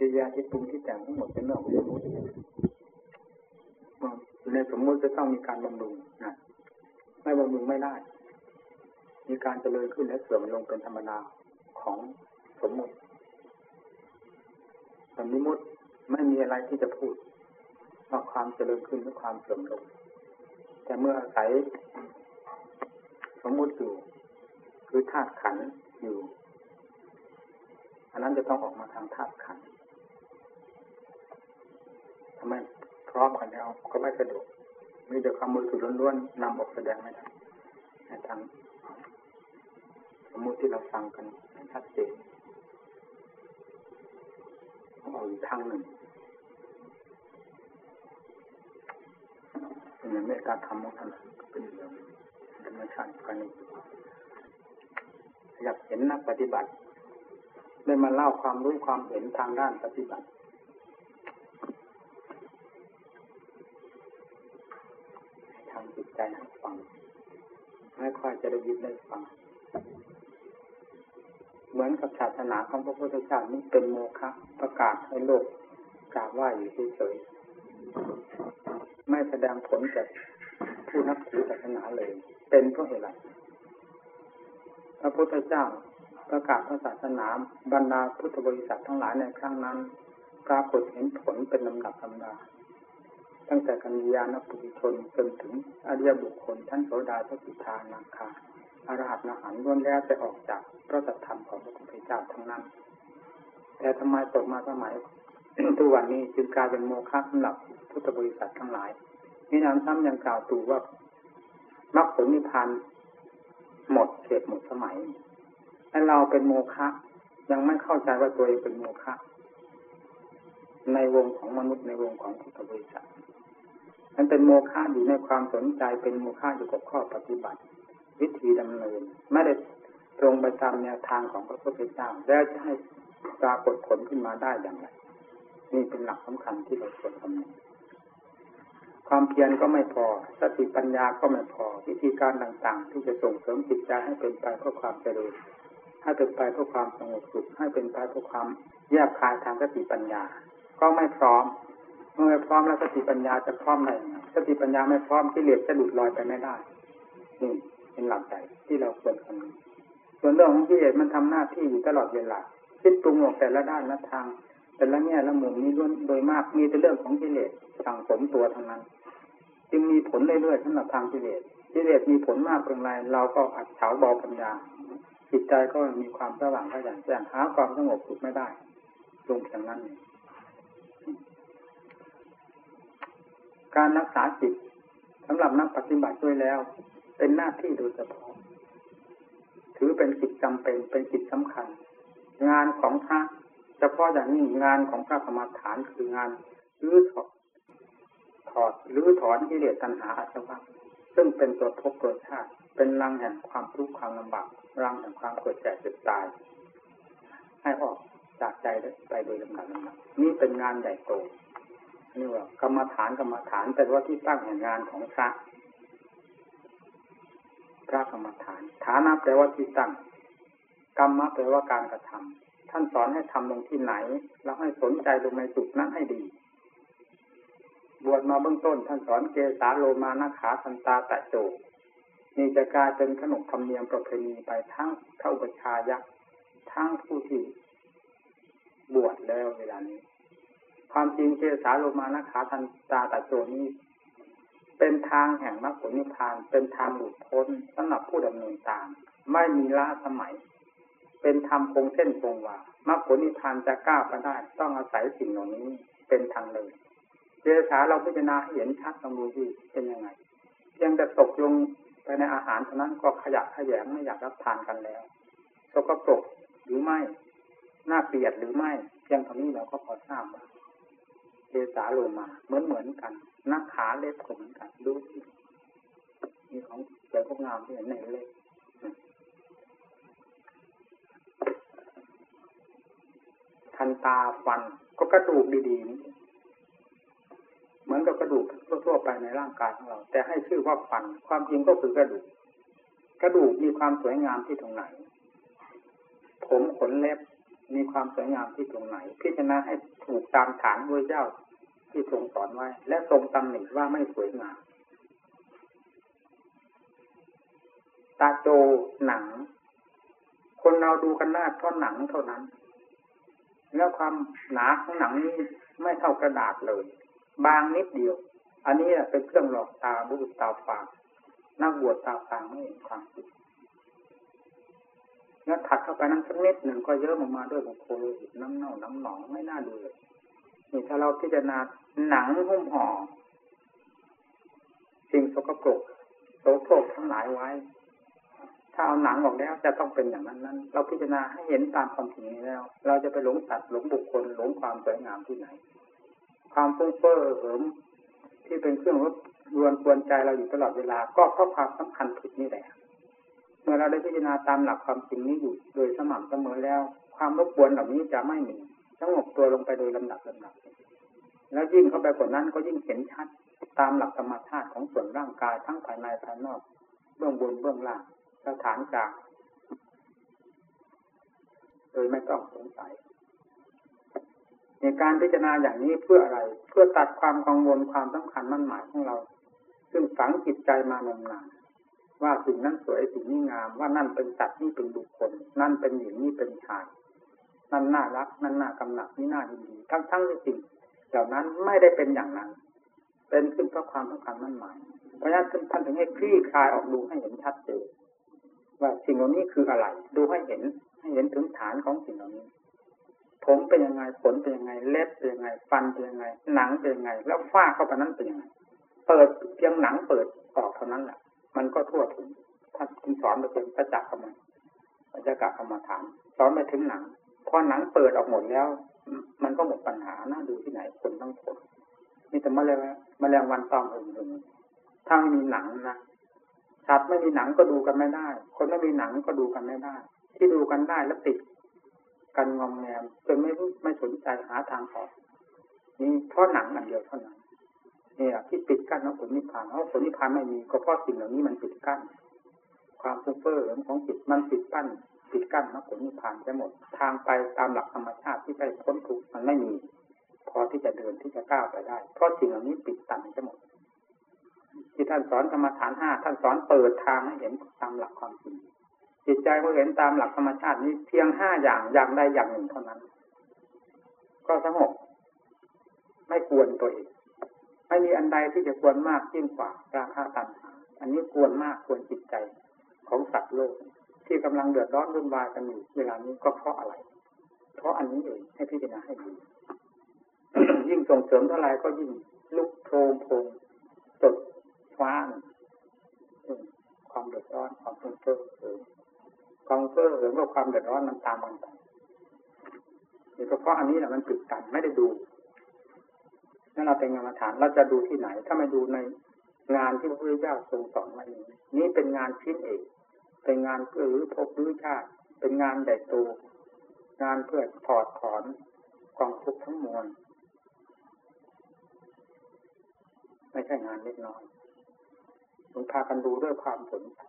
กิริยาที่ปรุงที่แต่งทั้งหมดเป็นเรื่องของสมมติในสมมติจะต้องมีการบำรุงนะไม่บำรุงไม่ได้ มีการเจริญขึ้นและเสื่อมลงเป็นธรรมดาของสมมติสมมติไม่มีอะไรที่จะพูดว่าความเจริญขึ้นหรือความเสื่อมลง แต่เมื่ออาศัยสมมติอยู่คือธาตุขันอยู่ อันนั้นจะต้องออกมาทางธาตุขัน ไมพร้อมกันแล้วก็ไม่สะดวกมีแต่ความมือสุดล้วนๆนำออกแสดงไม่ได้ในทางสมมติที่เราฟังกันชัดเจนเอาอีกทางหนึ่งเป็นอย่างนี้การทำของท่านเป็นอย่างธรรมชาติการนี้อยากเห็นนักปฏิบัติได้มาเล่าความรู้ความเห็นทางด้านปฏิบัติทางจิตใจให้ฟังไม่ค่อยจะได้ยินได้ฟัง เหมือนกับศาสนาของพระพุทธเจ้านี้เป็นโมฆะประกาศให้โลกกราบไหว้อยู่เฉยๆไม่แสดงผลกับผู้นับถือศาสนาเลย เป็นเพราะเหตุไรพระพุทธเจ้าประกาศพระศาสนาบรรดาพุทธบริษัททั้งหลายในครั้งนั้นปรากฏเห็นผลเป็นลำดับลำดา ตั้งแต่กัญญาณปุถุชนจนถึงอริยบุคคลท่านโสดาพระสิทานาคาอรหัตนาหันล้วนแล้วจะออกจากพระธรรมของพระพุทธเจ้าทั้งนั้น แต่ทำไมตกมาสมัยทุกวันนี้จึงกลายเป็นโมฆะสำหรับพุทธบริษัททั้งหลายนี่น้ำซ้ำยังกล่าวตู่ว่ามรรคผลนิพพานหมดเขตหมดสมัยแ้เราเป็นโมฆะยังไม่เข้าใจว่าตัวเองเป็นโมฆะในวงของมนุษย์ในวงของพุทธบริษัท มันเป็นโมฆะอยู่ในความสนใจเป็นโมฆะอยู่กับข้อปฏิบัติ วิธีดำเนินไม่ได้ตรงไปตามแนวทางของพระพุทธเจ้าแล้วจะให้ปรากฏผลขึ้นมาได้อย่างไรนี่เป็นหลักสำคัญที่เราควรทำความเพียรก็ไม่พอ สติปัญญาก็ไม่พอ วิธีการต่างๆ ที่จะส่งเสริมจิตใจให้เป็นไปเพื่อความเจริญให้เป็นไปเพื่อความสงบสุขให้เป็นไปเพื่อความแยบคายทางสติปัญญา ก็ไม่พร้อม เมื่อพร้อมแล้วสติปัญญาจะพร้อมได้ สติปัญญาไม่พร้อมที่เลือจะหลุดลอยไปไม่ได้นี่เป็นหลักใจที่เราควรคำนึงส่วนเรื่องของกิเลสมันทำหน้าที่อยู่ตลอดเวลาคิดปรุงออกแต่ละด้านละทาง แต่ละแง่ละมุมนี้ล้วนโดยมากมีแต่เรื่องของกิเลสสั่งสมตัวทั้งนั้น จึงมีผลเรื่อยๆสำหรับทางกิเลสกิเลสมีผลมากเพียงไรเราก็อัดเฉาเบาปัญญาจิตใจก็มีความสว่างขยันแจ้งหาความสงบสุขไม่ได้ลงเพียงนั้น การรักษาจิตสำหรับนักปฏิบัติด้วยแล้ว เป็นหน้าที่โดยเฉพาะ ถือเป็นกิจจำเป็นเป็นกิจสำคัญ งานของพระเฉพาะอย่างนี้งานของพระกรรมฐานคืองานรื้อถอดถอดรื้อถอนกิเลสตัณหาอาสวะซึ่งเป็นตัวภพตัวชาติ เป็นรังแห่งความทุกข์ความลำบากรังแห่งความเกิดแก่เจ็บตาย ให้ออกจากใจไปโดยลำดับลำดับนี่เป็นงานใหญ่โต นี่ว่ากรรมฐานกรรมฐาน แต่ว่าที่ตั้งแห่งงานของพระพระกรรมฐาน ฐานะแปลว่าที่ตั้ง กรรมะแปลว่าการกระทำท่านสอนให้ทำลงที่ไหน แล้วให้สนใจลงในจุดนั้นให้ดี บวชมาเบื้องต้น ท่านสอนเกสาโลมานาขาสันตาตะโจนี่จะกลายเป็นขนบธรรมเนียมประเพณีไปทั้งเท่าประชายักทั้งผู้ที่บวชแล้วเวลานี้ ความจริงเจสาโลมานะขาทันตาตาโจนี้ เป็นทางแห่งมรรคผลนิพพาน เป็นทางหลุดพ้นสำหรับผู้ดำเนินตาม ไม่มีล้าสมัย เป็นธรรมคงเส้นคงวามรรคผลนิพพานจะก้าวไปได้ ต้องอาศัยสิ่งเหล่านี้เป็นทางเลยเจสาเราพิจารณาให้เห็นชัดตรงดูที่เป็นยังไงเพียังจะตกลงไปในอาหารเท่านั้นก็ขยะขยงไม่อยากรับทานกันแล้วสกปรกหรือไม่น่าเกลียดหรือไม่เพียงเท่านี้เราก็พอทราบว่า เทสาโลมาเหมือนเหมือนกันนักขาเล็บก็เหมือนกันดูที่มีของสวยงงามที่เห็นในเล็บทันตาฟันก็กระดูกดีๆนี่เหมือนกับกระดูกทั่วๆไปในร่างกายของเรา แต่ให้ชื่อว่าฟัน ความจริงก็คือกระดูก กระดูกมีความสวยงามที่ตรงไหน ผมขนเล็บ มีความสวยงามที่ตรงไหน พิจารณาให้ถูกตามฐานด้วยเจ้าที่ทรงสอนไว้ และทรงตำหนิว่าไม่สวยงามตาโจหนัง คนเราดูกันหน้าเพราะหนังเท่านั้น แล้วความหนาของหนังนี้ไม่เท่ากระดาษเลย บางนิดเดียว อันนี้เป็นเครื่องหลอกตาบุรุษตาฝางนักบวชตาฝางไม่เห็นความจริง แล้วถัดเข้าไปนั้นสักนิดหนึ่งก็เยอะออกมาด้วยบุคคลน้ำเน่าน้ำหนองไม่น่าดูเลยนี่ถ้าเราพิจารณาหนังหุ้มห่อสิ่งสกปรกโสโครกทั้งหลายไว้ ถ้าเอาหนังออกแล้วจะต้องเป็นอย่างนั้นนั้น เราพิจารณาให้เห็นตามความจริงแล้ว เราจะไปหลงสัตว์หลงบุคคลหลงความสวยงามที่ไหน ความฟุ้งเฟ้อเหิมที่เป็นเครื่องรบรวนกวนใจเราอยู่ตลอดเวลา ก็เพราะความสำคัญผิดนี่แหละ เมื่อเราได้พิจารณาตามหลักความจริงนี้อยู่ โดยสม่ำเสมอแล้ว ความรบกวนเหล่านี้จะไม่มีสงบตัวลงไปโดยลำดับลำดับแล้วยิ่งเข้าไปกว่านั้นก็ยิ่งเห็นชัดตามหลักธรรมชาติของส่วนร่างกายทั้งภายในภายนอก เบื้องบนเบื้องล่างสถานกลางโดยไม่ต้องสงสัยในการพิจารณาอย่างนี้เพื่ออะไร เพื่อตัดความกังวลความสำคัญมั่นหมายของเรา ซึ่งฝังจิตใจมานมนาน ว่าสิ่งนั้นสวยสิ่งนี้งาม ว่านั่นเป็นสัตว์นี่เป็นบุคคล นั่นเป็นหญิงนี่เป็นชาย นั่นน่ารัก นั่นน่ากำหนัดนี่น่ายินดีทั้งทั้งสิ่งเหล่านั้นไม่ได้เป็นอย่างนั้น เป็นขึ้นเพราะความต้องการมั่นหมาย เพราะฉะนั้นท่านถึงให้คลี่คลายออกดูให้เห็นชัดเจนว่าสิ่งเหล่านี้คืออะไร ดูให้เห็นให้เห็นถึงฐานของสิ่งเหล่านี้ผมเป็นยังไงขนเป็นยังไงเล็บเป็นยังไง ฟันเป็นยังไง หนังเป็นยังไง แล้วฝ้าเข้าไปนั้นเป็นยังไง เปิดเพียงหนังเปิดออกเท่านั้นแหละ มันก็ทั่วถึงท่านคุณสอนไปเป็นประจักษ์กรรมประจักษ์กรรมฐานสอนไปถึงหนังพอหนังเปิดออกหมดแล้ว มันก็หมดปัญหาน่าดูที่ไหนคนต้องทนนี่แต่แมลงแมลงวันตอมอื่นๆถ้าไม่มีหนังนะสัตว์ไม่มีหนังก็ดูกันไม่ได้ คนไม่มีหนังก็ดูกันไม่ได้ ที่ดูกันได้แล้วติดกันงอมแงมจนไม่ไม่สนใจหาทางออกนี่เพราะหนังอันเดียวเท่านั้น เนี่ยที่ปิดกั้นของผลนิพพานเพราะผลนิพพานไม่มีก็เพราะสิ่งเหล่านี้มันปิดกั้น ความฟุ้งเฟ้อของจิตมันปิดกั้นปิดกั้นมรรคผลนิพพานจะหมด ทางไปตามหลักธรรมชาติที่ได้พ้นทุกข์มันไม่มี พอที่จะเดินที่จะก้าวไปได้ เพราะสิ่งเหล่านี้ปิดตันจะหมด ที่ท่านสอนธรรมฐานห้าท่านสอนเปิดทางให้เห็นตามหลักความจริงจิตใจเมื่อเห็นตามหลักธรรมชาตินี้เพียงห้าอย่างอย่างใดอย่างหนึ่งเท่านั้น ก็สงบไม่ควรตัวเอง ไม่มีอันใดที่จะควรมากยิ่งกว่าราคาตันหาอันนี้ควรมากควรจิตใจของสัตว์โลก ที่กำลังเดือดร้อนวุ่นวายกันอยู่เวลานี้ก็เพราะอะไร เพราะอันนี้เองให้พิจารณาให้ดียิ่งส่งเสริมเท่าไรก็ยิ่งลุกโพงโพงตดฟ้านความเดือดร้อนความเพ้อเพ้อเออความเพ้อเออว่าความเดือดร้อนมันตามมันไปนี่ก็เพราะอันนี้แหละมันปิดกันไม่ได้ดู นั่นเราเป็นงานมฐานเราจะดูที่ไหน ถ้าไม่ดูในงานที่พระพุทธเจ้าทรงสอนมานี้นี่เป็นงานชิ้นเอกเป็นงานเพื่อรื้อภพรื้อชาติ เป็นงานใหญ่โตงานเพื่อถอดถอนกองทุกข์ทั้งมวลไม่ใช่งานเล็กน้อยคุณพากันดูด้วยความสนใจ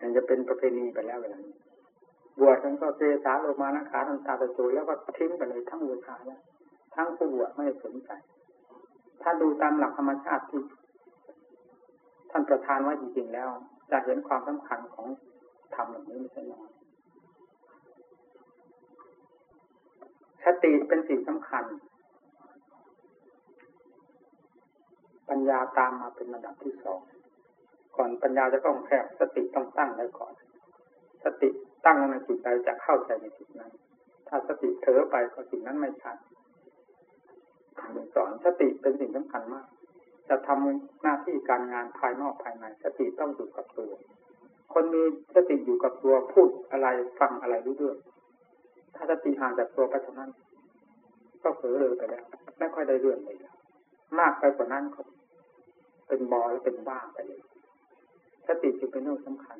มันจะเป็นประเพณีไปแล้วเวลานี้บวชทั้งก็เจสาโลมานะขาทันตาตะโจแล้วก็ทิ้งไปเลยทั้งบูชาแล้ว ทั้งผู้บวชไม่สนใจ ถ้าดูตามหลักธรรมชาติที่ท่านประทานไว้จริงๆแล้ว จะเห็นความสำคัญของธรรมแบบนี้ไม่ใช่น้อยสติเป็นสิ่งสำคัญ ปัญญาตามมาเป็นระดับที่สอง ก่อนปัญญาจะต้องแคบสติต้องตั้งไว้ก่อน สติตั้งในจิตใจจะเข้าใจในจิตนั้น ถ้าสติเถอไปก็สิ่งนั้นไม่ชัด สอนสติเป็นสิ่งสำคัญมาก จะทำหน้าที่การงานภายนอกภายใน สติต้องอยู่กับตัว คนมีสติอยู่กับตัวพูดอะไรฟังอะไรรู้เรื่องถ้าสติห่างจากตัวไปเท่านั้น ก็เผลอเลยไปแล้วไม่ค่อยได้เรื่องเลยมากไปกว่านั้นก็เป็นบอและเป็นบ้าไปเลยสติจึงเป็นเรื่องสำคัญ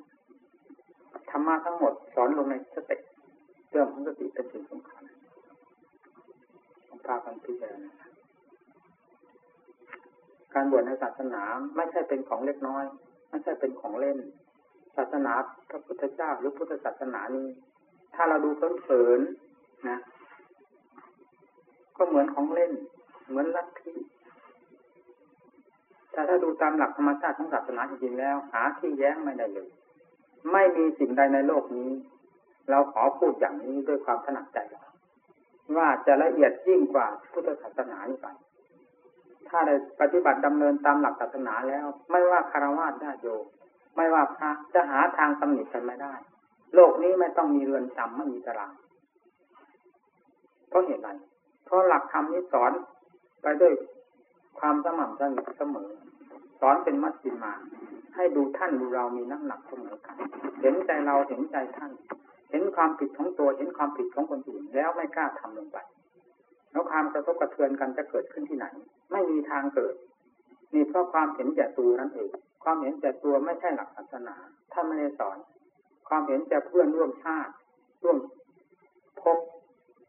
ธรรมะทั้งหมดสอนลงในสติเรื่องของสติเป็นสิ่งสำคัญพากันพิจารณาการบวชในศา สนาไม่ใช่เป็นของเล็กน้อย ไม่ใช่เป็นของเล่น ศาสนาพระพุทธเจ้าหรือพุทธศาสนานี้ ถ้าเราดูเผินๆนะ ก็เหมือนของเล่น เหมือนลัทธิแต่ถ้าดูตามหลักธรรมชาติของศาสนาจริงๆแล้ว หาที่แย้งไม่ได้เลย ไม่มีสิ่งใดในโลกนี้ เราขอพูดอย่างนี้ด้วยความถนัดใจว่าจะละเอียดยิ่งกว่าพุทธศาสนานี้ไป ถ้าได้ปฏิบัติดำเนินตามหลักศาสนาแล้ว ไม่ว่าคารวะญาโยไม่ว่าพระจะหาทางตำหนิกันไม่ได้ โลกนี้ไม่ต้องมีเรือนจำไม่มีตารางเพราะเหตุไรเพราะหลักธรรมนี้สอนไปด้วยความสม่ำเสมอสอนเป็นมัดจิมา ให้ดูท่านดูเรามีน้ำหนักเสมอกัน เห็นใจเราเห็นใจท่าน เห็นความผิดของตัวเห็นความผิดของคนอื่นแล้วไม่กล้าทำลงไป แล้วความกระทบกระเทือนกันจะเกิดขึ้นที่ไหน ไม่มีทางเกิดนี่เพราะความเห็นแก่ตัวนั่นเอง ความเห็นแก่ตัวไม่ใช่หลักศาสนาท่านไม่ได้สอน ความเห็นแก่เพื่อนร่วมชาติ ร่วมพบ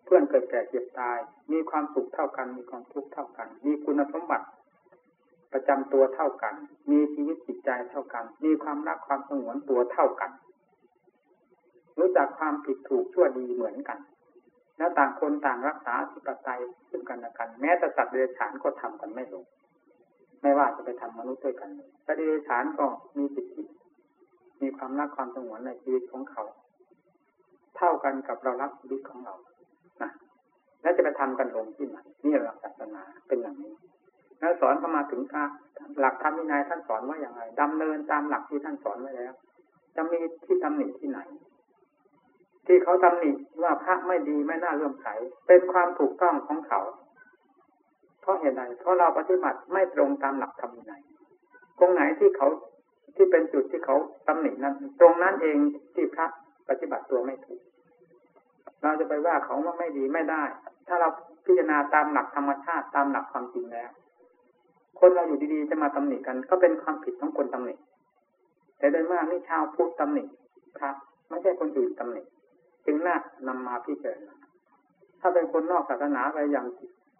เพื่อนเกิดแก่เจ็บตาย มีความสุขเท่ากัน มีความทุกข์เท่ากัน มีคุณสมบัติ ประจำตัวเท่ากัน มีชีวิตจิตใจเท่ากัน มีความรักความสงวนตัวเท่ากัน รู้จักความผิดถูกชั่วดีเหมือนกัน แล้วต่างคนต่างรักษาสิปไตยซึ่งกันและกัน แม้แต่สัตว์เดรัจฉานก็ทำกันไม่ลง ไม่ว่าจะไปทำมนุษย์ด้วยกันพระเดชานก็มีสิทธิมีความรักความสงวนในชีวิตของเขา เท่ากันกับเรารักชีวิตของเรานะแล้วจะไปทำกันลงที่ไหนนี่หลักศาสนาเป็นอย่างนี้แล้วสอนเข้ามาถึงการหลักธรรมวินัยท่านสอนว่าอย่างไรดำเนินตามหลักที่ท่านสอนไว้แล้ว จะมีที่ตำหนิที่ไหน ที่เขาตำหนิว่าพระไม่ดีไม่น่าเลื่อมใสเป็นความถูกต้องของเขา เพราะเหตุใดเพราะเราปฏิบัติไม่ตรงตามหลักธรรมวินัยตรงไหนที่เขาที่เป็นจุดที่เขาตำหนินั้น ตรงนั้นเองที่พระปฏิบัติตัวไม่ถูก เราจะไปว่าเขาว่าไม่ดีไม่ได้ ถ้าเราพิจารณาตามหลักธรรมชาติตามหลักความจริงแล้ว คนเราอยู่ดีๆจะมาตำหนิกัน ก็เป็นความผิดของคนตำหนิแต่โดยมากนี่ชาวพุทธตำหนิพระไม่ใช่คนอื่นตำหนิ จึงน่านำมาพิจารณาถ้าเป็นคนนอกศาสนาไปอย่าง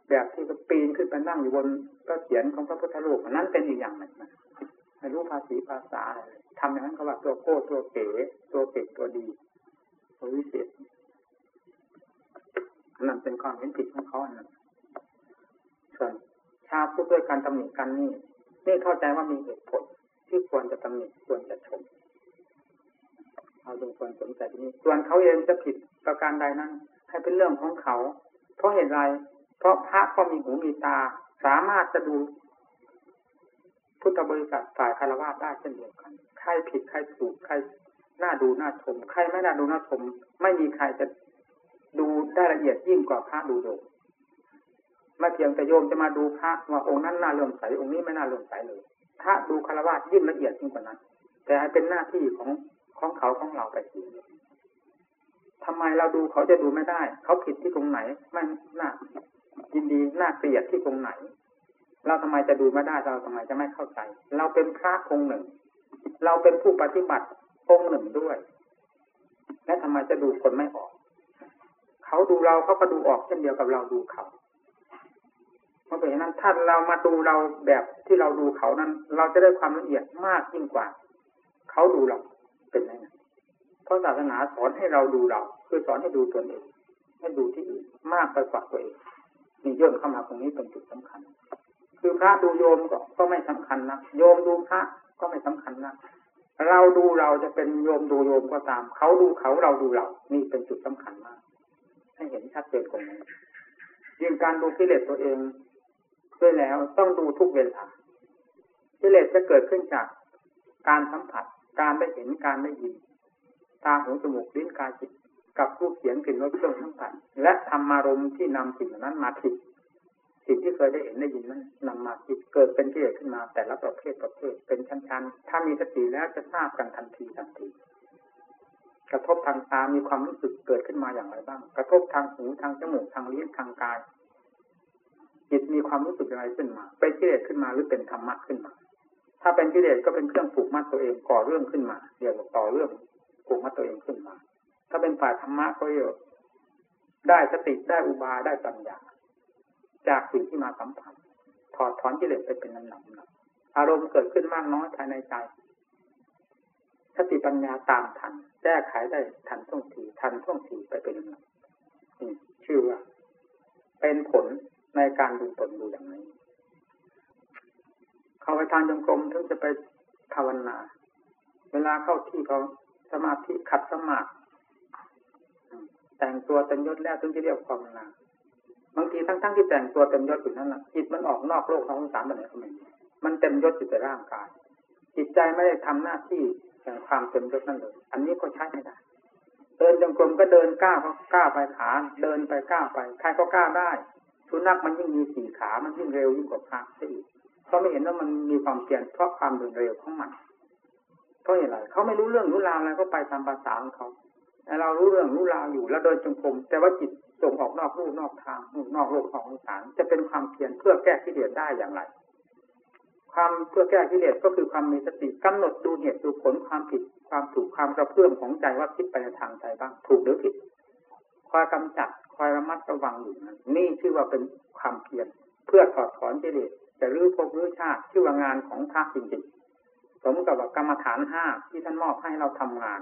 แบบที่ก็ปีนขึ้นไปนั่งอยู่บนพระเขียนของพระพุทธรูปนั้นเป็นอีกอย่างหนึ่งนะไม่รู้ภาษีภาษาอะไรทำอย่างนั้นเขาว่าตัวโก้ตัวเก๋ตัวเก่งตัวดีตัววิเศษนั่นเป็นความเห็นผิดของเขาอันนั้นส่วนชาพูดด้วยการตำหนิกันนี่นี่เข้าใจว่ามีเหตุผลที่ควรจะตำหนิควรจะชม เราจึงควรสนใจที่นี้ส่วนเขาเองจะผิดประการใดนั้น ให้เป็นเรื่องของเขา เพราะเหตุไร เพราะพระก็มีหูมีตา สามารถจะดู พุทธบริษัทฝ่ายคารวะได้เช่นเดียวกัน ใครผิดใครถูกใครน่าดูน่าชม ใครไม่น่าดูน่าชม ไม่มีใครจะดูได้ละเอียดยิ่งกว่าพระดูโยมไม่เพียงแต่โยมจะมาดูพระว่าองค์นั้นน่าเลื่อมใสองค์นี้ไม่น่าเลื่อมใสเลยพระดูคารวะยิ่งละเอียดยิ่งกว่านั้น แต่เป็นหน้าที่ของ ของเขาของเราไปทีทำไมเราดูเขาจะดูไม่ได้ เขาผิดที่ตรงไหนไม่น่ายินดีน่าเกลียดที่ตรงไหน เราทำไมจะดูไม่ได้เราทำไมจะไม่เข้าใจ เราเป็นพระองค์หนึ่ง เราเป็นผู้ปฏิบัติองค์หนึ่งด้วย และทำไมจะดูคนไม่ออก เขาดูเราเขาก็ดูออกเช่นเดียวกับเราดูเขาเพราะฉะนั้นถ้าเรามาดูเราแบบที่เราดูเขานั้น เราจะได้ความละเอียดมากยิ่งกว่า เขาดูเรา เป็นไงเพราะศาสนาสอนให้เราดูเรา คือสอนให้ดูตนเองให้ดูที่อื่นมากไปกว่าตัวเองนี่ย่นเข้ามาตรงนี้เป็นจุดสำคัญ คือพระดูโยมก็ก็ไม่สำคัญนะโยมดูพระก็ไม่สำคัญนะเราดูเราจะเป็นโยมดูโยมก็ตาม เขาดูเขาเราดูเรา นี่เป็นจุดสำคัญมาก ให้เห็นชัดเจนตรงนี้ยิ่งการดูกิเลสตัวเองด้วยแล้วต้องดูทุกเวลากิเลสจะเกิดขึ้นจากการสัมผัส การได้เห็นการได้ยิน ตาหูจมูกลิ้นกายจิตกับรูปเสียงกลิ่นรสเครื่องสัมผัสและธรรมารมที่นำสิ่งนั้นมาคิดสิ่งที่เคยได้เห็นได้ยินนั้นนำมาคิดเกิดเป็นกิเลสขึ้นมา แต่ละประเภทประเภทเป็นชั้นๆ ถ้ามีสติแล้วจะทราบกันทันทีทันที กระทบทางตา มีความรู้สึกเกิดขึ้นมาอย่างไรบ้าง กระทบทางหูทางจมูกทางลิ้นทางกายจิตมีความรู้สึกอะไรขึ้นมา เป็นกิเลสขึ้นมาหรือเป็นธรรมะขึ้นมา ถ้าเป็นกิเลสก็เป็นเครื่องผูกมัดตัวเองก่อเรื่องขึ้นมาเรียกว่าต่อเรื่องผูกมัดตัวเองขึ้นมา ถ้าเป็นฝ่ายธรรมะก็เยอะได้สติได้อุบายได้ปัญญาจากสิ่งที่มาสัมผัสถอดถอนกิเลสไปเป็นลำดับอารมณ์เกิดขึ้นมากน้อยภายในใจสติปัญญาตามทัน แก้ไขได้ทันท่วงทีทันท่วงทีไปเป็นลำดับชื่อว่า เป็นผลในการดูตนดูอย่างนี้ เข้าไปทางจงกรมถึงจะไปภาวนา เวลาเข้าที่เขาสมาธิขัดสมาธิแต่งตัวเต็มยศแล้วถึงจะเรียกภาวนาบางทีทั้งๆทที่แต่งตัวเต็มยศอยู่นั่นแหละจิตมันออกนอกโลกนองสารไปไหนก็ไม่มันเต็มยศอยู่แต่ร่างกาย จิตใจไม่ได้ทำหน้าที่แห่งความเต็มยศนั่นเลยอันนี้ก็ใช้ไม่ได้เดินจงกรมก็เดินก้าวก็ก้าวไปขาเดินไปก้าวไปใครก็ก้าวได้สุนัขมันยิ่งมีสี่ขามันยิ่งเร็วยิ่งกว่าพระซะอีก เขาไม่เห็นว่ามันมีความเปลี่ยนเพราะความเดินเร็วของมันเพราะอะไรเขาไม่รู้เรื่องรู้ราวอะไรก็ไปตามภาษาของเขาแต่เรารู้เรื่องรู้ราวอยู่แล้วเดินจงกรมแต่ว่าจิตส่งออกนอกรูนอกทางนอกโลกของสารจะเป็นความเพียรเพื่อแก้กิเลสได้อย่างไร ความเพื่อแก้กิเลสก็คือความมีสติกำหนดดูเหตุดูผลความผิดความถูกความกระเพื่อมของใจว่าคิดไปในทางใจบ้างถูกหรือผิดคอยกำจัดคอยระมัดระวังอยู่นั้นนี่ชื่อว่าเป็นความเพียรเพื่อถอดถอนกิเลส จะรื้อภพรื้อชาติชื่อว่างานของพระจริงๆสมกับกรรมฐานห้าที่ท่านมอบให้เราทำงาน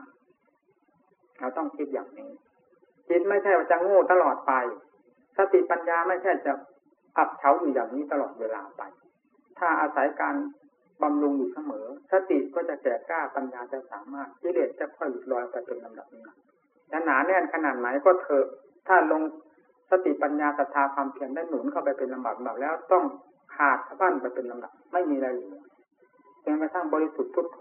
เราต้องคิดอย่างนี้จิตไม่ใช่ว่าจะโง่ตลอดไป สติปัญญาไม่ใช่จะอับเฉาอยู่อย่างนี้ตลอดเวลาไป ถ้าอาศัยการบำรุงอยู่เสมอ สติก็จะแก่กล้าปัญญาจะสามารถกิเลสจะค่อยหลุดลอยไปเป็นลำดับนี้จะหนาแน่นขนาดไหนก็เถอะ ถ้าลง ติปัญญาศรัทธาความเพียรได้หนุนเข้าไปเป็นลำดับแบบแล้วต้องขาดสะบั้นไปเป็นลำดับไม่มีอะไรเหลือจนกระทั่งบริสุทธิ์พุทโธ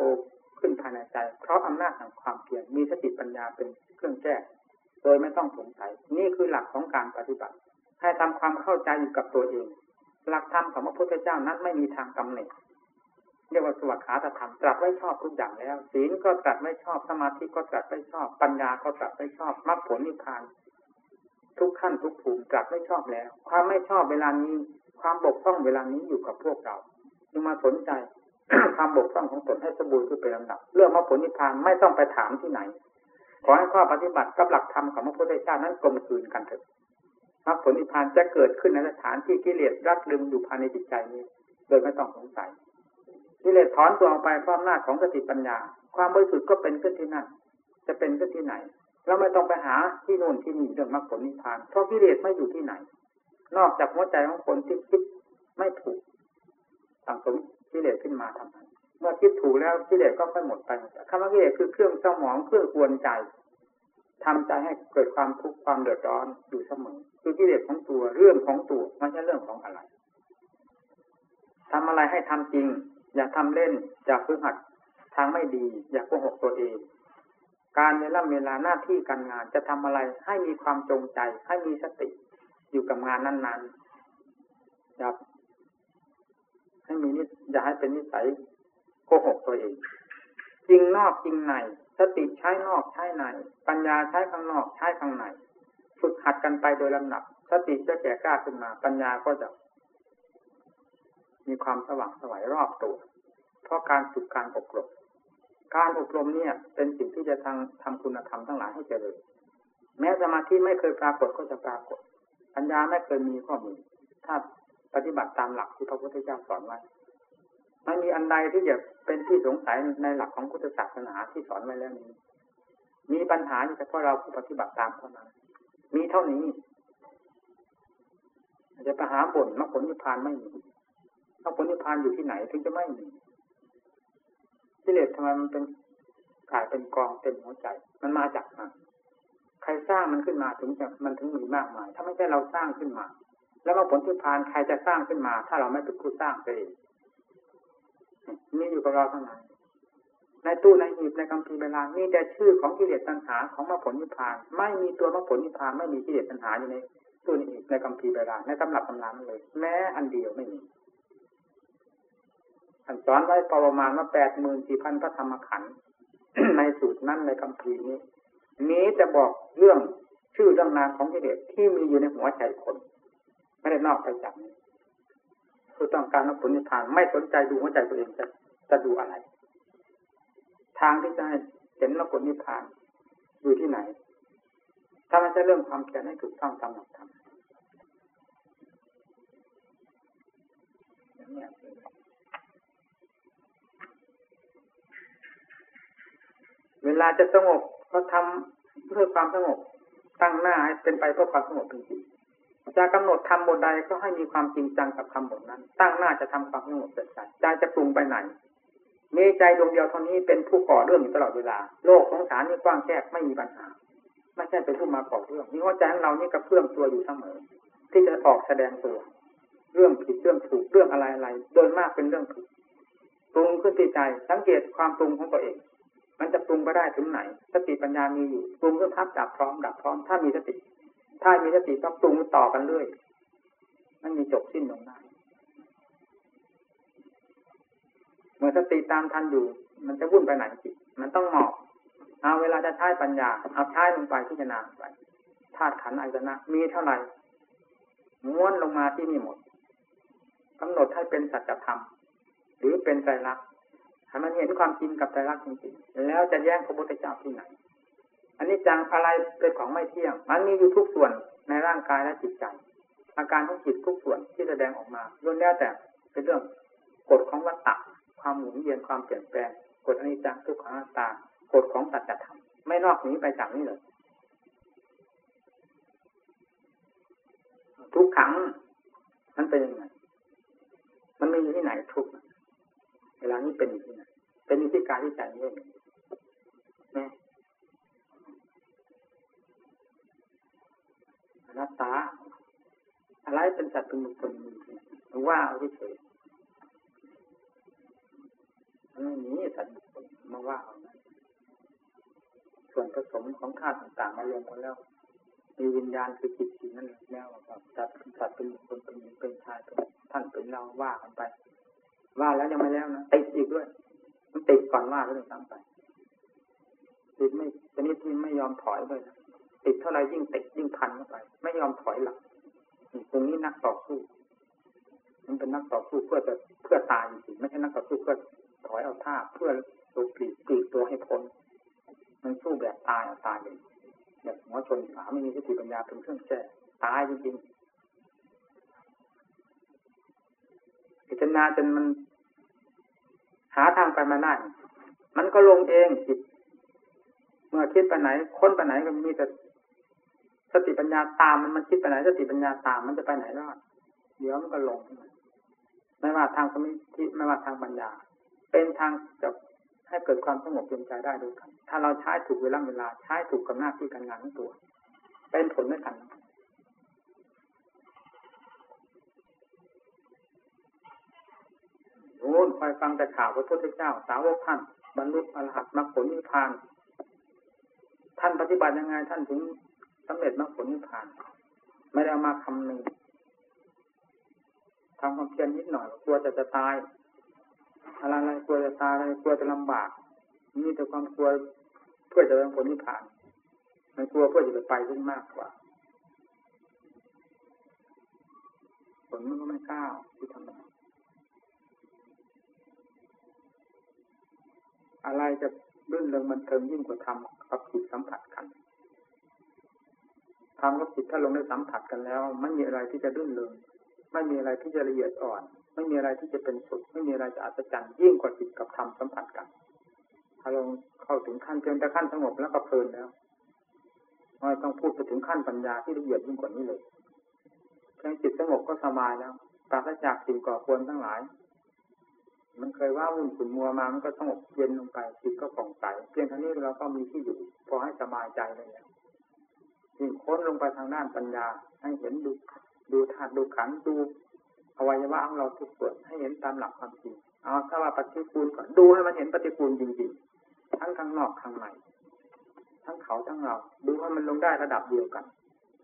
ขึ้นภายในใจ เพราะอำนาจแห่งความเพียรมีสติปัญญาเป็นเครื่องแก้โดยไม่ต้องสงสัย นี่คือหลักของการปฏิบัติ ให้ทำความเข้าใจอยู่กับตัวเอง หลักธรรมของพระพุทธเจ้านั้นไม่มีทางกำเนิดเรียกว่าสวัสดิธรรมตรัสไว้ชอบทุกอย่างแล้ว ศีลก็ตรัสไว้ชอบสมาธิก็ตรัสไว้ชอบ ปัญญาก็ตรัสไว้ชอบมรรคผลนิพพาน ทุกขั้นทุกภูมิตรัสไว้ชอบแล้ว ความไม่ชอบเวลานี้ ความบกพร่องเวลานี้อยู่กับพวกเราจึงมาสนใจความบกพร่องของตนให้สมบูรณ์ขึ้นเป็นลำดับเรื่องมรรคผลนิพพานไม่ต้องไปถามที่ไหน ขอให้ข้อปฏิบัติกับหลักธรรมของพระพุทธเจ้านั้นกลมกลืนกันเถิดมรรคผลนิพพานจะเกิดขึ้นในสถานที่กิเลสรักดึงอยู่ภายในจิตใจนี้ โดยไม่ต้องสงสัยกิเลสถอนตัวออกไปพราะอำนาของสติปัญญา ความบริสุทธิ์ก็เป็นขึ้นที่นั่นจะเป็นขึ้นที่ไหน เราไม่ต้องไปหาที่โน่นที่นี่เรื่องมรรคผลนิพพานเพราะกิเลสไม่อยู่ที่ไหน นอกจากหัวใจของคนที่คิดไม่ถูกสั่งสมกิเลสขึ้นมาทำไมเมื่อคิดถูกแล้วกิเลสก็ค่อยหมดไปคำว่ากิเลสคือเครื่องเศร้าหมองเครื่องกวนใจทำใจให้เกิดความทุกข์ความเดือดร้อนอยู่เสมอคือกิเลสของตัวเรื่องของตัวไม่ใช่เรื่องของอะไรทำอะไรให้ทำจริง อย่าทำเล่น อย่าพึ่งหัดทางไม่ดี อย่าโกหกตัวเอง การเวลาเวลาหน้าที่การงานจะทำอะไรให้มีความจงใจ ให้มีสติอยู่กับงานนั้นๆอย่าให้มีนิสอย่าให้เป็นนิสัยโกหกตัวเองจริงนอกจริงใน สติใช้นอกใช้ใน ปัญญาใช้ข้างนอกใช้ข้างใน ฝึกหัดกันไปโดยลำดับ สติจะแก่กล้าขึ้นมา ปัญญาก็จะมีความสว่างสวัยรอบตัว เพราะการฝึกการอบรม การอบรมเนี่ย เป็นสิ่งที่จะทางทำคุณธรรมทั้งหลายให้เจริญแม้สมาธิไม่เคยปรากฏก็จะปรากฏ ปัญญาไม่เคยมีก็มี ถ้าปฏิบัติตามหลักที่พระพุทธเจ้าสอนไว้ไม่มีอันใดที่จะเป็นที่สงสัยในหลักของพุทธศาสนาที่สอนไว้แล้วนี้ มีปัญหาเฉพาะเราผู้ปฏิบัติตามเท่านั้น มีเท่านี้จะไปหาบ่นมรรคผลนิพพานไม่มีมรรคผลนิพพานอยู่ที่ไหนถึงจะไม่มี กิเลสทำไมมันเป็นกลายเป็นกองเต็มหัวใจ มันมาจากมันใครสร้างมันขึ้นมาถึงจะมันถึงมีมากมาย ถ้าไม่ใช่เราสร้างขึ้นมา แล้วมรรคผลนิพพานใครจะสร้างขึ้นมา ถ้าเราไม่เป็นผู้สร้างเองมีอยู่กับเราทั้งนั้นในตู้ในหีบในคัมภีเวลามีแต่ชื่อของกิเลสตัณหาของมรรคผลนิพพาน ไม่มีตัวมรรคผลนิพพานไม่มีกิเลสตัณหาอยู่ในตู้ในหีบในคัมภีเวลาในตำรับตำราเลย แม้อันเดียวไม่มี ท่านสอนไว้ประมาณว่าแปดหมื่นสี่พันพระธรรมขันธ์ในสูตรนั้นในคัมภีนี้นี้จะบอกเรื่องชื่อเรื่องนามของกิเลสที่มีอยู่ในหัวใจคน ไม่ได้นอกไปจากนี้คือต้องการรรคผลนิพพานไม่สนใจดูหัวใจตัวเองจะจะดูอะไร ทางที่จะให้เห็นรรคผลนิพพานอยู่ที่ไหน ถ้าไม่ใช่เรื่องความเพียรให้ถูกต้องตามหลักธรรม เวลาจะสงบก็ทำเพื่อความสงบตั้งหน้าให้เป็นไปเพื่อความสงบจริงๆจะกำหนดทำบทใดก็ให้มีความจริงจังกับคำบทนั้น ตั้งหน้าจะทำความสงบเสร็จใจจะปรุงไปไหนมีใจดวงเดียวเท่านี้เป็นผู้ก่อเรื่องอยู่ตลอดเวลา โลกของสารนี่กว้างแคบไม่มีปัญหา ไม่ใช่เป็นผู้มาก่อเรื่องนี่หัวใจของเรานี่กระเพื่อมตัวอยู่เสมอ ที่จะออกแสดงตัว เรื่องผิดเรื่องถูกเรื่องอะไรอะไรโดยมากเป็นเรื่องผิดปรุงขึ้นที่ใจสังเกตความปรุงของตัวเอง มันจะปรุงไปได้ถึงไหน สติปัญญามีอยู่ปรุงขึ้นพับดับพร้อมดับพร้อม ถ้ามีสติ ถ้ามีสติก็ปรุงต่อกันเรื่อยมันมีจบสิ้นลงได้เมื่อสติตามทันอยู่ มันจะวุ่นไปไหนจิตมันต้องหมอบเอาเวลาจะใช้ปัญญาเอาใช้ลงไปที่จะนาไปธาตุขันธ์อายตนะ มีเท่าไหร่ม้วนลงมาที่นี่หมดกำหนดให้เป็นสัจธรรมหรือเป็นใจรัก ให้มันเห็นความจริงกับใจรักจริงๆแล้วจะแย่งพระพุทธเจ้าที่ไหนอันนี้จังอะไรเป็นของไม่เที่ยง มันมีอยู่ทุกส่วนในร่างกายและจิตใจ อาการของจิตทุกส่วนที่แสดงออกมาล้วนแล้วแต่เป็นเรื่องกฎของวัฏฏะความหมุนเวียนความเปลี่ยนแปลงกฎอนิจจังทุกขังตากฎของสัจธรรมไม่นอกนี้ไปจากนี้เลยทุกขังมันเป็นยังไงมันมีอยู่ที่ไหนทุกเวลานี้เป็นอยู่ที่ไหนเป็นอยู่ที่กายที่ใจนี่เองแม่อนัตตา อะไรเป็นสัตว์เป็นบุคคลว่าเอาเฉยไม่มีสัตว์มาว่าเอาส่วนผสมของธาตุต่างๆมารวมกันแล้วมีวิญญาณคือจิตสิ่งนั้นแล้วจัดสัตว์เป็นคนเป็นหญิงเป็นชายเป็นท่านเป็นเราว่ากันไป ว่าแล้วยังไม่แล้วนะติดอีกด้วย มันติดก่อนว่าก็เลยตั้งไปติดไม่ชนิดที่ไม่ยอมถอยเลยติดเท่าไรยิ่งติดยิ่งพันเข้าไป ไม่ยอมถอยหลังตรงนี้นักต่อสู้ มันเป็นนักต่อสู้เพื่อจะเพื่อตายจริงไม่ใช่นักต่อสู้เพื่อถอยเอาท่าเพื่อตัวปลีกปลีกตัวให้พ้นมันสู้แบบตายเอาตายเลยแบบหัวชนฝาไม่มีสติปัญญาเป็นเครื่องแก้ตายจริงๆ พิจารณาจนมัน หาทางไปมาได้มันก็ลงเองจิตเมื่อคิดไปไหน ค้นไปไหนก็มีแต่สติปัญญาตามมันมันคิดไปไหน สติปัญญาตามมันจะไปไหนรอดเดี๋ยวมันก็ลงไม่ว่าทางสมาธิไม่ว่าทางปัญญา เป็นทางจะให้เกิดความสงบเย็นใจได้ด้วยกัน ถ้าเราใช้ถูกเวลาเวลาใช้ถูกกับหน้าที่การงานของตัว เป็นผลด้วยกัน โอ้คอยฟังแต่ข่าวพระพุทธเจ้า สาวกท่าน บรรลุอรหัตมรรคผลนิพพาน ท่านปฏิบัติยังไงท่านถึงสำเร็จมรรคผลนิพพาน ไม่ได้มาคำหนึ่งทำความเพียรนิดหน่อยกลัวจะจะตายอะไรอะไรกลัวจะตายอะไรกลัวจะลำบากมีแต่ความกลัวเพื่อจะเป็นผลนิพพานมันกลัวเพื่อจะไปไปขึ้นมากกว่าผลมันก็ไม่ก้าวที่ทำ อะไรจะรื่นเริงมันเทิงยิ่งกว่าทำกับจิตสัมผัสกันทำกับจิตถ้าลงได้สัมผัสกันแล้ว ไม่มีอะไรที่จะรื่นเริงไม่มีอะไรที่จะละเอียดอ่อน ไม่มีอะไรที่จะเป็นสุดไม่มีอะไรจะอัศจรรย์ยิ่งกว่าจิตกับธรรมสัมผัสกันถ้าลงเข้าถึงขั้นเพียงแต่ขั้นสงบแล้วก็เพลินแล้วไม่ต้องพูดไปถึงขั้นปัญญาที่ละเอียดยิ่งกว่านี้เลยเพียงจิตสงบก็สบายแล้วปราศจากสิ่งก่อควรทั้งหลาย มันเคยว่าวุ่นขุ่นมัวมา มันก็สงบเย็นลงไปจิตก็ผ่องใสเพียงเท่านี้เราก็มีที่อยู่ พอให้สบายใจเลยเนี่ยยิงค้นลงไปทางด้านปัญญา ให้เห็นดูดูธาตุดูขันดูอวัยวะของเราทุกส่วนให้เห็นตามหลักความจริงเอาถ้าว่าปฏิกูลก่อนดูให้มันเห็นปฏิกูลจริงๆทั้งทางนอกทางในทั้งเขาทั้งเรา ดูว่ามันลงได้ระดับเดียวกัน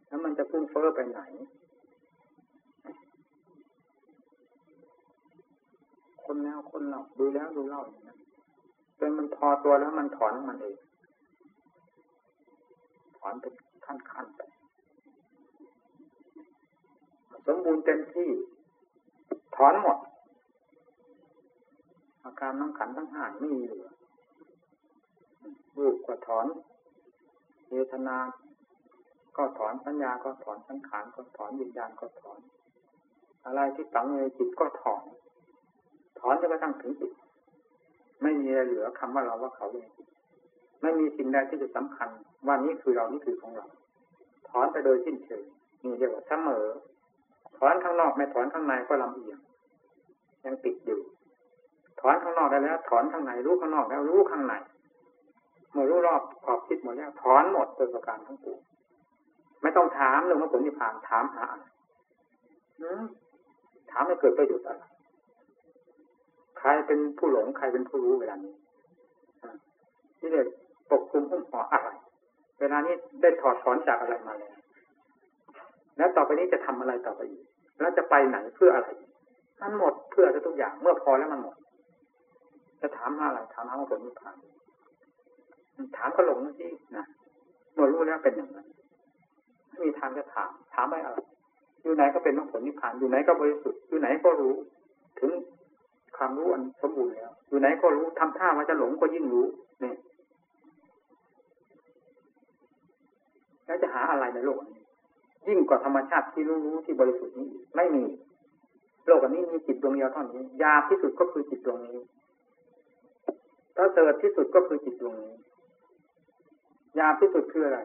แล้วมันจะพุ่งเฟ้อไปไหน คนแล้วคนเราดูแล้วดูเล่าอย่างนั้นจนมันพอตัวแล้วมันถอนมันเอง ถอนเป็นขั้นๆไปสมบูรณ์เต็มที่ ถอนหมด อาการน้ำขันทั้งห้าไม่มีเหลือรูปก็ถอนเวทนา ก็ถอนสัญญาก็ถอนสังขารก็ถอนวิญญาณก็ถอน อะไรที่ฝังในจิตก็ถอน ถอนจนกระทั่งถึงจิตไม่มีอะไรเหลือคำว่าเราว่าเขาเลยไม่มีสิ่งใดที่จะสำคัญ ว่านี้คือเรานี่คือของเรา ถอนไปโดยสิ้นเชิงนี่เรียกว่าเสมอ ถอนข้างนอกไม่ถอนข้างในก็ลำเอียงยังติดอยู่ถอนข้างนอกได้แล้ว ถอนข้างในรู้ข้างนอกแล้วรู้ข้างในเมื่อรู้รอบขอบคิดหมดแล้วถอนหมดโดยประการทั้งปวงไม่ต้องถามเรื่องว่าผลนิพพานถามหาอะไรถามให้เกิดประโยชน์อะไร ใครเป็นผู้หลงใครเป็นผู้รู้เวลานี้ที่เรียกปกคลุมหุ้มห่ออะไร เวลานี้ได้ถอดถอนจากอะไรมาแล้วแล้วต่อไปนี้จะทำอะไรต่อไปอีก แล้วจะไปไหนเพื่ออะไร มันหมดเพื่อทุกอย่างเมื่อพอแล้วมันหมด จะถามอะไรถามหาผลนิพพานถามก็หลงที่นะเมื่อรู้แล้วเป็นอย่างนั้นไม่มีทางจะถาม ถามไม่อะไรอยู่ไหนก็เป็นมรรคผลนิพพานอยู่ไหนก็บริสุทธิ์อยู่ไหนก็รู้ ถึง ความรู้อันสมบูรณ์แล้ว อยู่ไหนก็รู้ทำท่าว่าจะหลงก็ยิ่งรู้เนี่ยแล้วจะหาอะไรในโลกนี้ ยิ่งกว่าธรรมชาติที่รู้รู้ที่บริสุทธิ์นี้ ไม่มี โลกอันนี้มีจิตดวงเดียวเท่านี้ ยาที่สุดก็คือจิตดวงนี้ถ้าเสริฐที่สุดก็คือจิตดวงนี้ ยาที่สุดคืออะไร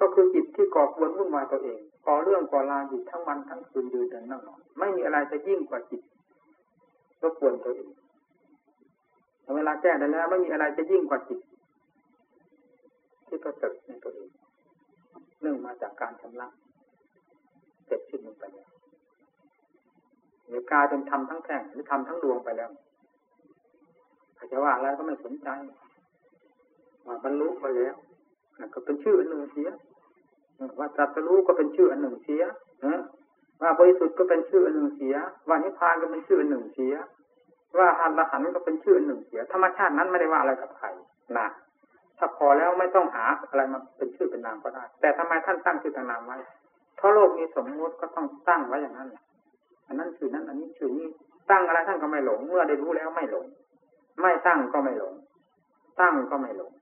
ก็คือจิตที่ก่อควรวุ่นวายตัวเองก่อเรื่องก่อราวอยู่ทั้งวันทั้งคืนยืนเดินนั่งนอนไม่มีอะไรจะยิ่งกว่าจิต รบกวนตัวเองเวลาแก้ได้แล้วไม่มีอะไรจะยิ่งกว่าจิตที่ประเสริฐในตัวเองเนื่องมาจากการชำระเสร็จสิ้นลงไปแล้วหรือกลายเป็นทำทั้งแท่งหรือทำทั้งดวงไปแล้วใครจะว่าอะไรก็ไม่สนใจว่าบรรลุไปแล้วก็เป็นชื่ออันหนึ่งเสียว่าตรัสรู้ก็เป็นชื่ออันหนึ่งเสีย ว่าบริสุทธิ์ก็เป็นชื่ออันหนึ่งเสีย ว่านิพพานก็เป็นชื่ออันหนึ่งเสีย ว่าอรหันต์ก็เป็นชื่ออันหนึ่งเสีย ธรรมชาตินั้นไม่ได้ว่าอะไรกับใครนะถ้าพอแล้วไม่ต้องหาอะไรมาเป็นชื่อเป็นนามก็ได้ แต่ทำไมท่านตั้งชื่อตั้งนามไว้เพราะโลกมีสมมติก็ต้องตั้งไว้อย่างนั้นอันนั้นชื่อนั้น อันนี้ชื่อนี้ตั้งอะไรท่านก็ไม่หลง เมื่อได้รู้แล้วไม่หลง ไม่ตั้งก็ไม่หลง ตั้งก็ไม่หลง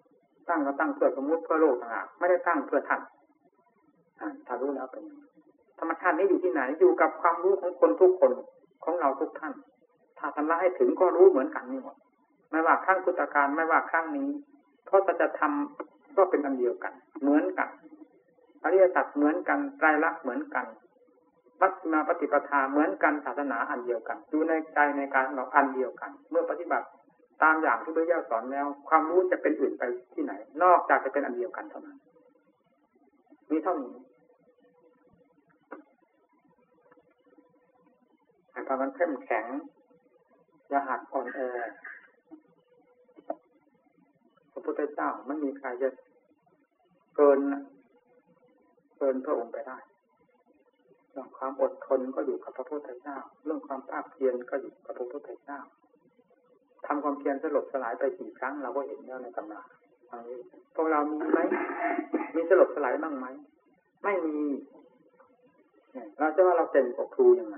ตั้งก็ตั้งเพื่อสมมติเพื่อโลกต่างหากไม่ได้ตั้งเพื่อท่านถ้ารู้แล้วเป็น รรมชาตินี้อยู่ที่ไหนอยู่กับความรู้ของคนทุกคนของเราทุกท่าน ถ้าทำละให้ถึงก็รู้เหมือนกันนี่หมดไม่ว่าครั้งพุทธการไม่ว่าครั้งนี้ เพราะจธรรมก็เป็นอันเดียวกัน เหมือนกันอริยสัจเหมือนกันไตรลักษณ์เหมือนกันมัชฌิมาปฏิปทาเหมือนกันศาสนาอันเดียวกันอยู่ในใจในการเราอันเดียวกัน เมื่อปฏิบัติตามอย่างที่พระเจ้าสอนแล้ว ความรู้จะเป็นอื่นไปที่ไหน นอกจากจะเป็นอันเดียวกันเท่านั้นมีเท่านี้ แต่ตอนนั้นเข้มแข็งอย่าหักอ่อนแอพระพุทธเจ้าไม่มีใครจะเกินเกินพระองค์ไปได้เรื่องความอดทนก็อยู่กับพระพุทธเจ้า เรื่องความภาคเพียรก็อยู่กับพระพุทธเจ้าทำความเพียรสลบสลายไปกี่ครั้งเราก็เห็นแล้วในตำราพวกเรามีไหมมีสลบสลายบ้างไหมไม่มีเราจะว่าเราเป็นกครูยังไง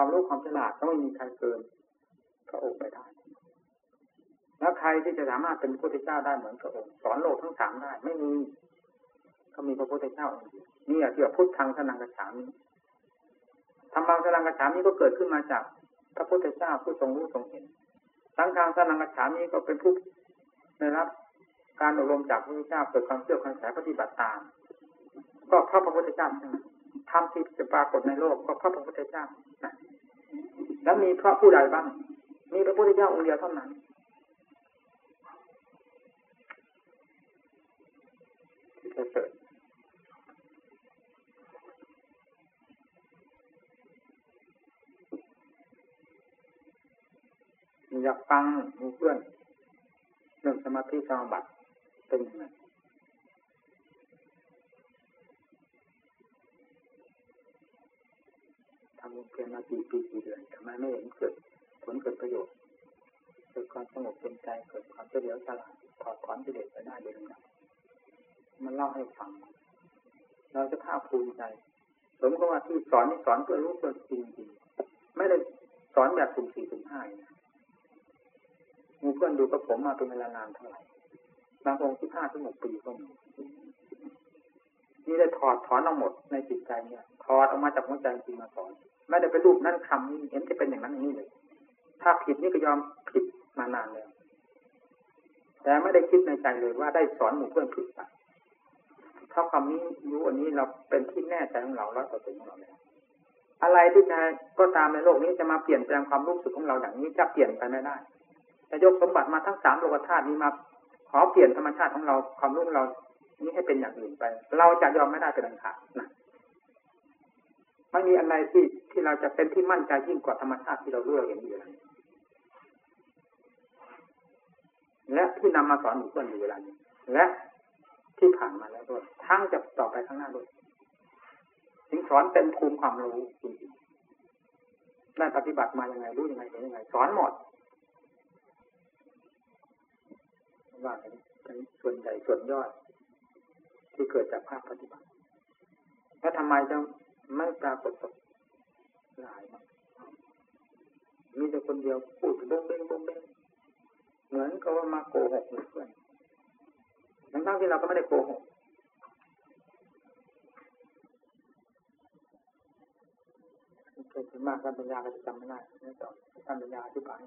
ความรู้ความฉลาดก็ไม่มีใครเกินพระองค์ไปได้ แล้วใครที่จะสามารถเป็นพระพุทธเจ้าได้เหมือนพระองค์สอนโลกทั้งสามได้ไม่มี ก็มีพระพุทธเจ้าองค์เดียวนี่ที่ว่าพุทธังสนังกระฉามธรรมังสนังกระฉามนี้ก็เกิดขึ้นมาจากพระพุทธเจ้าผู้ทรงรู้ทรงเห็นสังฆังสนังกระฉามนี้ก็เป็นผู้ได้รับการอบรมจากพระพุทธเจ้าเกิดความเชื่อความแสปฏิบัติตาม ก็เพราะพระพุทธเจ้าทำที่จะปรากฏในโลกก็เพราะพระพุทธเจ้า แล้วมีเพราะผู้ใดบ้าง มีพระพุทธเจ้าองค์เดียวเท่านั้นประเสริฐอยากฟังมูเพื่อนเรื่องสมาธิสมาบัติเป็นยังไง เพียงมากี่ปีกี่เดือนทำไมไม่เห็นเกิดผลเกิดประโยชน์เกิดความสงบเป็นใจเกิดความเฉลียวฉลาดถอดถอนกิเลสไปได้โดยลำดับมันเล่าให้ฟัง เราจะภาคภูมิใจสมกับว่าที่สอนนี่สอนเพื่อรู้เพื่อจริงจริงไม่ได้สอนแบบสุ่มสี่สุ่มห้านะมีเพื่อนดูกับผมมาเป็นเวลานานเท่าไหร่บางองค์ที่ห้าถึงหกปีก็มีนี่ได้ถอดถอนเอาหมดในจิตใจเนี่ยถอดออกมาจากหัวใจจริงมาสอน ไม่ได้ไปรูปนั่นคำนี้เห็นจะเป็นอย่างนั้นอย่างนี้เลย ถ้าผิดนี่ก็ยอมผิดมานานแล้วแต่ไม่ได้คิดในใจเลยว่าได้สอนหมู่เพื่อนผิดไปเท่าคำนี้รู้อันนี้เราเป็นที่แน่ใจของเราร้อยเปอร์เซ็นต์ของเราแล้วอะไรที่จะก็ตามในโลกนี้จะมาเปลี่ยนแปลงความรู้สึกของเราอย่างนี้จะเปลี่ยนไปไม่ได้จะยกสมบัติมาทั้งสามโลกธาตุนี้มาขอเปลี่ยนธรรมชาติของเราความรู้ของเรา นี้ให้เป็นอย่างอื่นไป เราจะยอมไม่ได้เป็นอันขาดนะ ไม่มีอะไรที่ที่เราจะเป็นที่มั่นใจยิ่งกว่าธรรมชาติที่เรารู้เราเห็นอยู่แล้วและที่นำมาสอนหมู่เพื่อนอยู่เวลานี้และที่ผ่านมาแล้วด้วยทั้งจะต่อไปข้างหน้าด้วยถึงสอนเต็มภูมิความรู้จริงๆได้ปฏิบัติมายังไงรู้ยังไงเห็นยังไง สอนหมดว่าเป็นส่วนใหญ่ส่วนยอด ที่เกิดจากภาคปฏิบัติแล้วทำไมจะ ไม่ปรากฏหลายมากมีแต่คนเดียวพูดบ้งเบ้งบ้งเบ้งเหมือนกับว่ามาโกหกเพื่อนทั้งที่เราก็ไม่ได้โกหกเกิดมากการปัญญาก็จะจำไม่ได้ไม่ต้องการปัญญาอธิบาย